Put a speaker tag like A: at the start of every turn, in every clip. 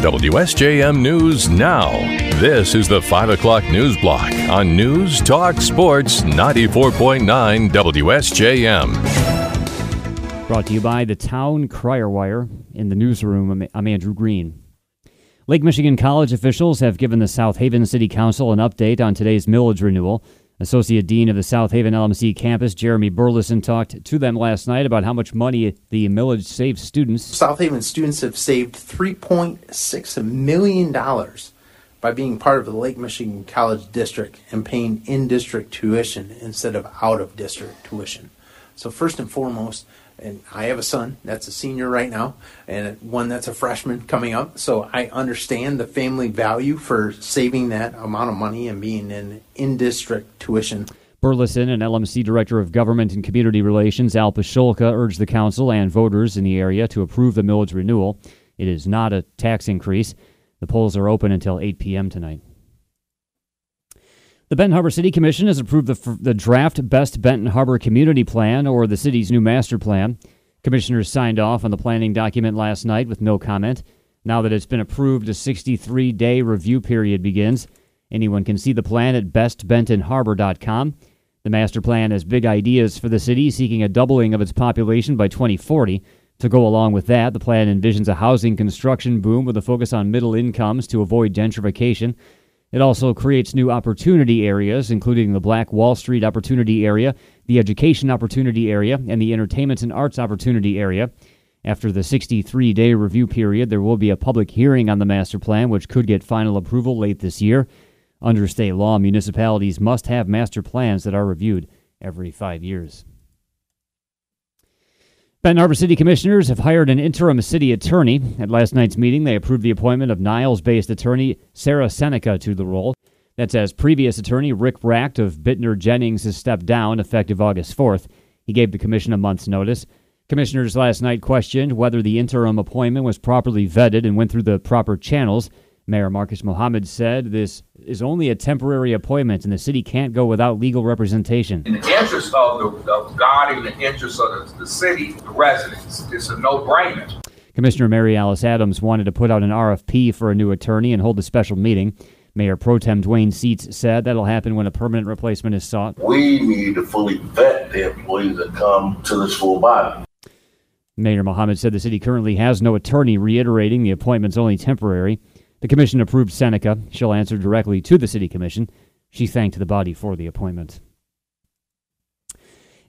A: WSJM News Now. This is the 5 o'clock news block on News Talk Sports 94.9 WSJM.
B: Brought to you by the Town Crier Wire. In the newsroom, I'm Andrew Green. Lake Michigan College officials have given the South Haven City Council an update on today's millage renewal. Associate Dean of the South Haven LMC campus, Jeremy Burleson, talked to them last night about how much money the millage saves students.
C: South Haven students have saved $3.6 million by being part of the Lake Michigan College District and paying in district tuition instead of out of district tuition. So, first and foremost, and I have a son that's a senior right now, and one that's a freshman coming up. So I understand the family value for saving that amount of money and being in in district tuition.
B: Burleson and LMC Director of Government and Community Relations Al Pscholka urged the council and voters in the area to approve the millage renewal. It is not a tax increase. The polls are open until 8 p.m. tonight. The Benton Harbor City Commission has approved the, the draft Best Benton Harbor Community Plan, or the city's new master plan. Commissioners signed off on the planning document last night with no comment. Now that it's been approved, a 63 day review period begins. Anyone can see the plan at bestbentonharbor.com. The master plan has big ideas for the city, seeking a doubling of its population by 2040. To go along with that, the plan envisions a housing construction boom with a focus on middle incomes to avoid gentrification. It also creates new opportunity areas, including the Black Wall Street Opportunity Area, the Education Opportunity Area, and the Entertainment and Arts Opportunity Area. After the 63 day review period, there will be a public hearing on the master plan, which could get final approval late this year. Under state law, municipalities must have master plans that are reviewed every five years. Benton Harbor City Commissioners have hired an interim city attorney. At last night's meeting, they approved the appointment of Niles based attorney Sarah Seneca to the role. That's as previous attorney Rick Racht of Bittner Jennings has stepped down effective August 4th. He gave the commission a month's notice. Commissioners last night questioned whether the interim appointment was properly vetted and went through the proper channels. Mayor Marcus Muhammad said this is only a temporary appointment and the city can't go without legal representation.
D: In the interest of, the, of God and the interest of the, the city, the residents, it's a no brainer.
B: Commissioner Mary Alice Adams wanted to put out an RFP for a new attorney and hold a special meeting. Mayor Pro Tem Duane Seats said that'll happen when a permanent replacement is sought.
E: We need to fully vet the employees that come to this full body.
B: Mayor Muhammad said the city currently has no attorney, reiterating the appointment's only temporary. The commission approved Seneca. She'll answer directly to the city commission. She thanked the body for the appointment.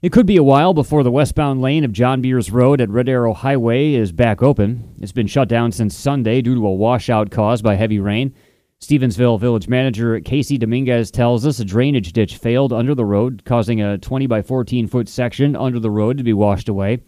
B: It could be a while before the westbound lane of John Beers Road at Red Arrow Highway is back open. It's been shut down since Sunday due to a washout caused by heavy rain. Stevensville Village Manager Casey Dominguez tells us a drainage ditch failed under the road, causing a 20 by 14 foot section under the road to be washed away.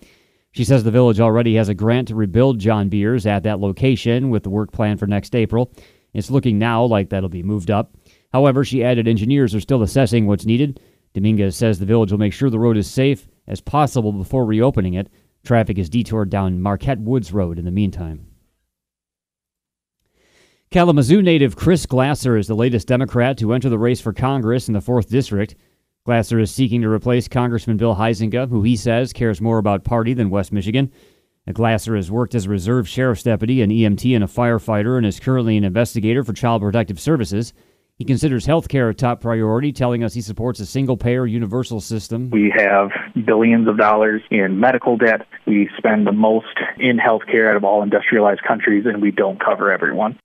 B: She says the village already has a grant to rebuild John Beers at that location with the work plan for next April. It's looking now like that'll be moved up. However, she added engineers are still assessing what's needed. Dominguez says the village will make sure the road is safe as possible before reopening it. Traffic is detoured down Marquette Woods Road in the meantime. Kalamazoo native Chris Glasser is the latest Democrat to enter the race for Congress in the 4th District. Glasser is seeking to replace Congressman Bill Huizenga, who he says cares more about party than West Michigan. Glasser has worked as a reserve sheriff's deputy, an EMT, and a firefighter, and is currently an investigator for Child Protective Services. He considers health care a top priority, telling us he supports a single payer universal system.
F: We have billions of dollars in medical debt. We spend the most in health care out of all industrialized countries, and we don't cover everyone.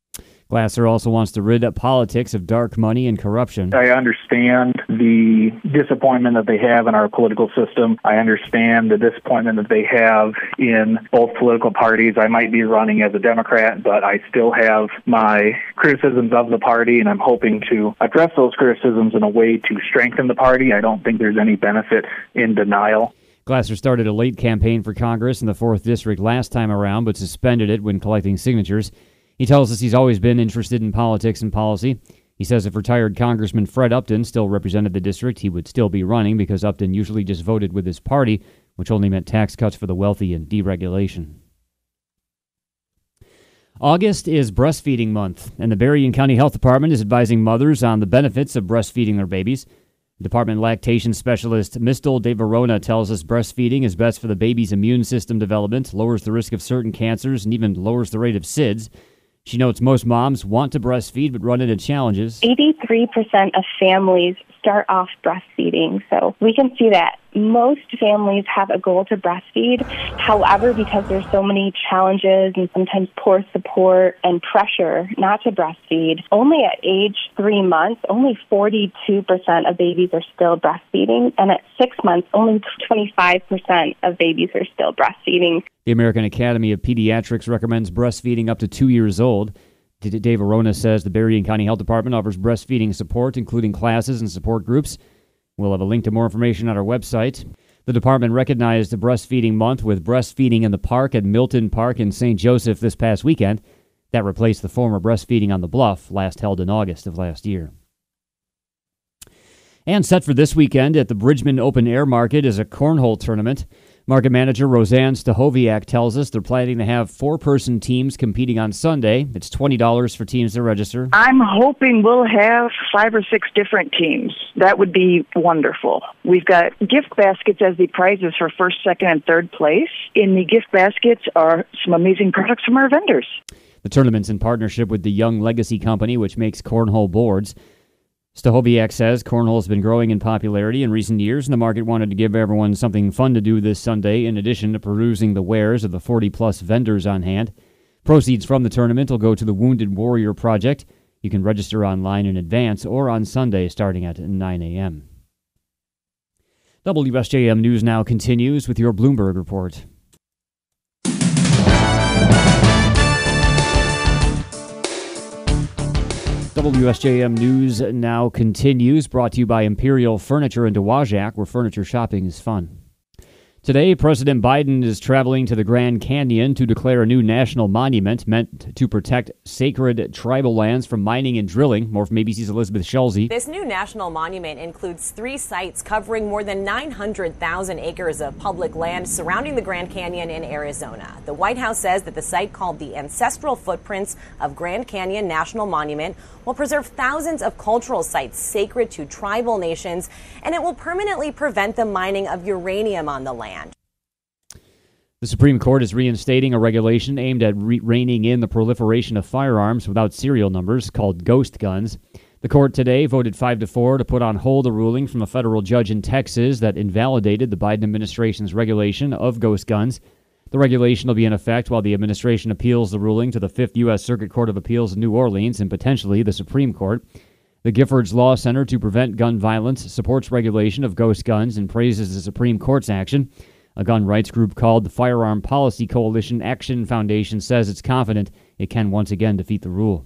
B: Glasser also wants to rid politics of dark money and corruption.
F: I understand the disappointment that they have in our political system. I understand the disappointment that they have in both political parties. I might be running as a Democrat, but I still have my criticisms of the party, and I'm hoping to address those criticisms in a way to strengthen the party. I don't think there's any benefit in denial.
B: Glasser started a late campaign for Congress in the 4th District last time around, but suspended it when collecting signatures. He tells us he's always been interested in politics and policy. He says if retired Congressman Fred Upton still represented the district, he would still be running because Upton usually just voted with his party, which only meant tax cuts for the wealthy and deregulation. August is breastfeeding month, and the Berrien County Health Department is advising mothers on the benefits of breastfeeding their babies. Department lactation specialist Mistel De Verona tells us breastfeeding is best for the baby's immune system development, lowers the risk of certain cancers, and even lowers the rate of SIDS. She notes most moms want to breastfeed but run into challenges.
G: 83% of families start off breastfeeding. So we can see that most families have a goal to breastfeed. However, because there's so many challenges and sometimes poor support and pressure not to breastfeed, only at age three months, only 42% of babies are still breastfeeding. And at six months, only 25% of babies are still breastfeeding.
B: The American Academy of Pediatrics recommends breastfeeding up to two years old. Dave Arona says the Berrien County Health Department offers breastfeeding support, including classes and support groups. We'll have a link to more information on our website. The department recognized the Breastfeeding Month with Breastfeeding in the Park at Milton Park in St. Joseph this past weekend. That replaced the former Breastfeeding on the Bluff, last held in August of last year. And set for this weekend at the Bridgman Open Air Market is a cornhole tournament. Market manager Roseanne Stahoviak tells us they're planning to have four person teams competing on Sunday. It's $20 for teams to register.
H: I'm hoping we'll have five or six different teams. That would be wonderful. We've got gift baskets as the prizes for first, second, and third place. In the gift baskets are some amazing products from our vendors.
B: The tournament's in partnership with the Young Legacy Company, which makes cornhole boards. Stahoviak says cornhole has been growing in popularity in recent years, and the market wanted to give everyone something fun to do this Sunday, in addition to perusing the wares of the 40 plus vendors on hand. Proceeds from the tournament will go to the Wounded Warrior Project. You can register online in advance or on Sunday starting at 9 a.m. WSJM News now continues with your Bloomberg report. WSJM News now continues, brought to you by Imperial Furniture in Dowagiac, where furniture shopping is fun. Today, President Biden is traveling to the Grand Canyon to declare a new national monument meant to protect sacred tribal lands from mining and drilling. More from ABC's Elizabeth Schulze.
I: This new national monument includes three sites covering more than 900,000 acres of public land surrounding the Grand Canyon in Arizona. The White House says that the site called the Ancestral Footprints of Grand Canyon National Monument will preserve thousands of cultural sites sacred to tribal nations, and it will permanently prevent the mining of uranium on the land.
B: The Supreme Court is reinstating a regulation aimed at re- reining in the proliferation of firearms without serial numbers called ghost guns. The court today voted 5 to 4 to put on hold a ruling from a federal judge in Texas that invalidated the Biden administration's regulation of ghost guns. The regulation will be in effect while the administration appeals the ruling to the 5th U.S. Circuit Court of Appeals in New Orleans and potentially the Supreme Court. The Giffords Law Center to Prevent Gun Violence supports regulation of ghost guns and praises the Supreme Court's action. A gun rights group called the Firearm Policy Coalition Action Foundation says it's confident it can once again defeat the rule.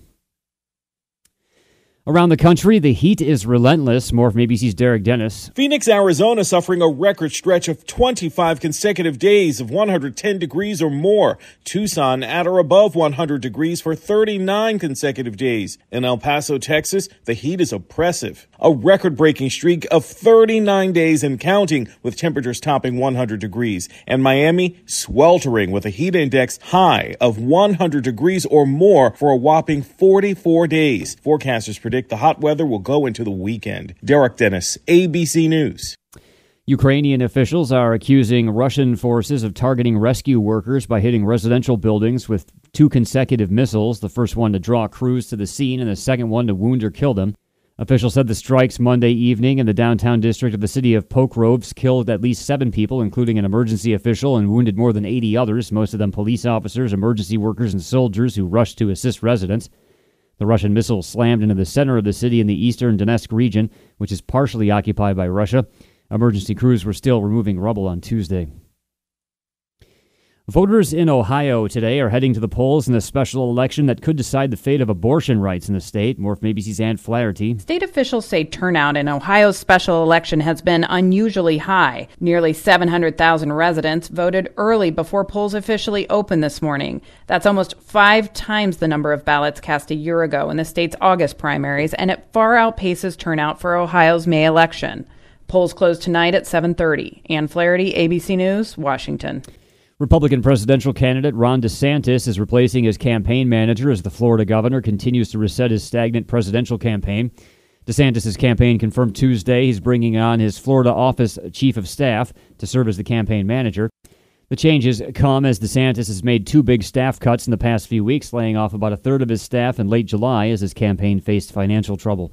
B: Around the country, the heat is relentless. More from ABC's Derek Dennis.
J: Phoenix, Arizona suffering a record stretch of 25 consecutive days of 110 degrees or more. Tucson at or above 100 degrees for 39 consecutive days. In El Paso, Texas, the heat is oppressive. A record breaking streak of 39 days and counting with temperatures topping 100 degrees. And Miami sweltering with a heat index high of 100 degrees or more for a whopping 44 days. Forecasters predict predict the hot weather will go into the weekend. Derek Dennis, ABC News.
B: Ukrainian officials are accusing Russian forces of targeting rescue workers by hitting residential buildings with two consecutive missiles, the first one to draw crews to the scene and the second one to wound or kill them. Officials said the strikes Monday evening in the downtown district of the city of Pokrovsk killed at least seven people, including an emergency official, and wounded more than 80 others, most of them police officers, emergency workers, and soldiers who rushed to assist residents. The Russian missile slammed into the center of the city in the eastern Donetsk region, which is partially occupied by Russia. Emergency crews were still removing rubble on Tuesday. Voters in Ohio today are heading to the polls in a special election that could decide the fate of abortion rights in the state. More from ABC's Ann Flaherty.
K: State officials say turnout in Ohio's special election has been unusually high. Nearly 700,000 residents voted early before polls officially opened this morning. That's almost five times the number of ballots cast a year ago in the state's August primaries, and it far outpaces turnout for Ohio's May election. Polls close tonight at 7:30. Ann Flaherty, ABC News, Washington.
B: Republican presidential candidate Ron DeSantis is replacing his campaign manager as the Florida governor continues to reset his stagnant presidential campaign. DeSantis' campaign confirmed Tuesday he's bringing on his Florida office chief of staff to serve as the campaign manager. The changes come as DeSantis has made two big staff cuts in the past few weeks, laying off about a third of his staff in late July as his campaign faced financial trouble.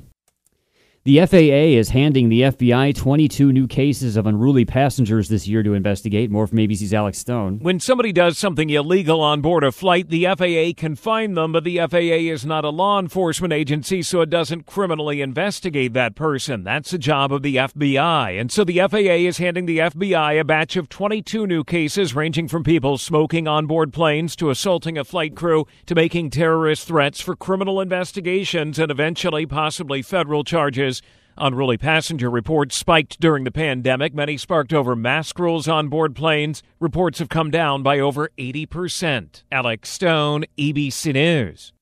B: The FAA is handing the FBI 22 new cases of unruly passengers this year to investigate. More from ABC's Alex Stone.
L: When somebody does something illegal on board a flight, the FAA can fine them, but the FAA is not a law enforcement agency, so it doesn't criminally investigate that person. That's the job of the FBI. And so the FAA is handing the FBI a batch of 22 new cases ranging from people smoking on board planes to assaulting a flight crew to making terrorist threats for criminal investigations and eventually possibly federal charges. Unruly passenger reports spiked during the pandemic. Many sparked over mask rules on board planes. Reports have come down by over 80%. Alex Stone, ABC News.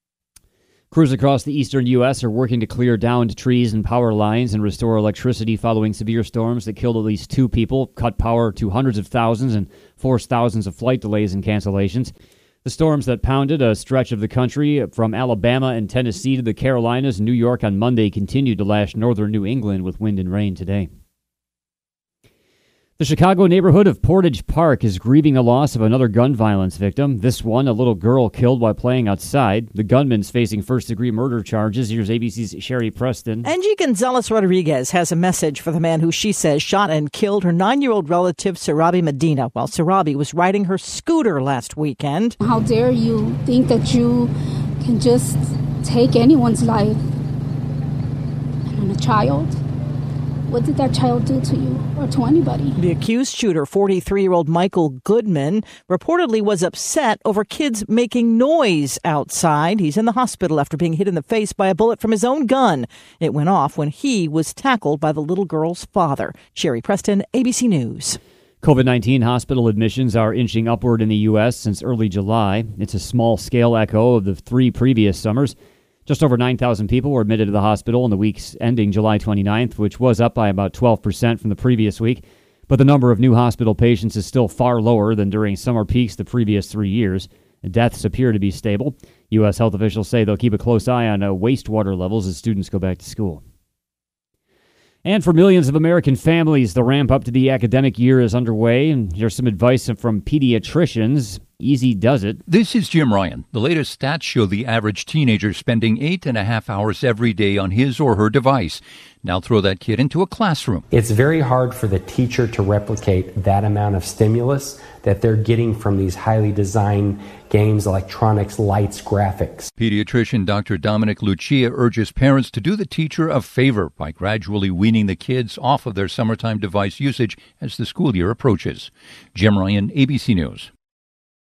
B: Crews across the eastern U.S. are working to clear downed trees and power lines and restore electricity following severe storms that killed at least two people, cut power to hundreds of thousands, and forced thousands of flight delays and cancellations. The storms that pounded a stretch of the country from Alabama and Tennessee to the Carolinas and New York on Monday continued to lash northern New England with wind and rain today. The Chicago neighborhood of Portage Park is grieving the loss of another gun violence victim. This one, a little girl killed while playing outside. The gunman's facing first degree murder charges. Here's ABC's Sherry Preston.
M: Angie Gonzalez Rodriguez has a message for the man who she says shot and killed her nine year old relative, Sarabi Medina, while Sarabi was riding her scooter last weekend.
N: How dare you think that you can just take anyone's life and a child? What did that child do to you or to anybody?
M: The accused shooter, 43 year old Michael Goodman, reportedly was upset over kids making noise outside. He's in the hospital after being hit in the face by a bullet from his own gun. It went off when he was tackled by the little girl's father. Sherry Preston, ABC News.
B: COVID 19 hospital admissions are inching upward in the U.S. since early July. It's a small scale echo of the three previous summers. Just over 9,000 people were admitted to the hospital in the weeks ending July 29th, which was up by about 12% from the previous week. But the number of new hospital patients is still far lower than during summer peaks the previous three years. Deaths appear to be stable. U.S. health officials say they'll keep a close eye on uh, wastewater levels as students go back to school. And for millions of American families, the ramp up to the academic year is underway. And here's some advice from pediatricians. Easy does it.
O: This is Jim Ryan. The latest stats show the average teenager spending eight and a half hours every day on his or her device. Now throw that kid into a classroom.
P: It's very hard for the teacher to replicate that amount of stimulus that they're getting from these highly designed games, electronics, lights, graphics.
O: Pediatrician Dr. Dominic Lucia urges parents to do the teacher a favor by gradually weaning the kids off of their summertime device usage as the school year approaches. Jim Ryan, ABC News.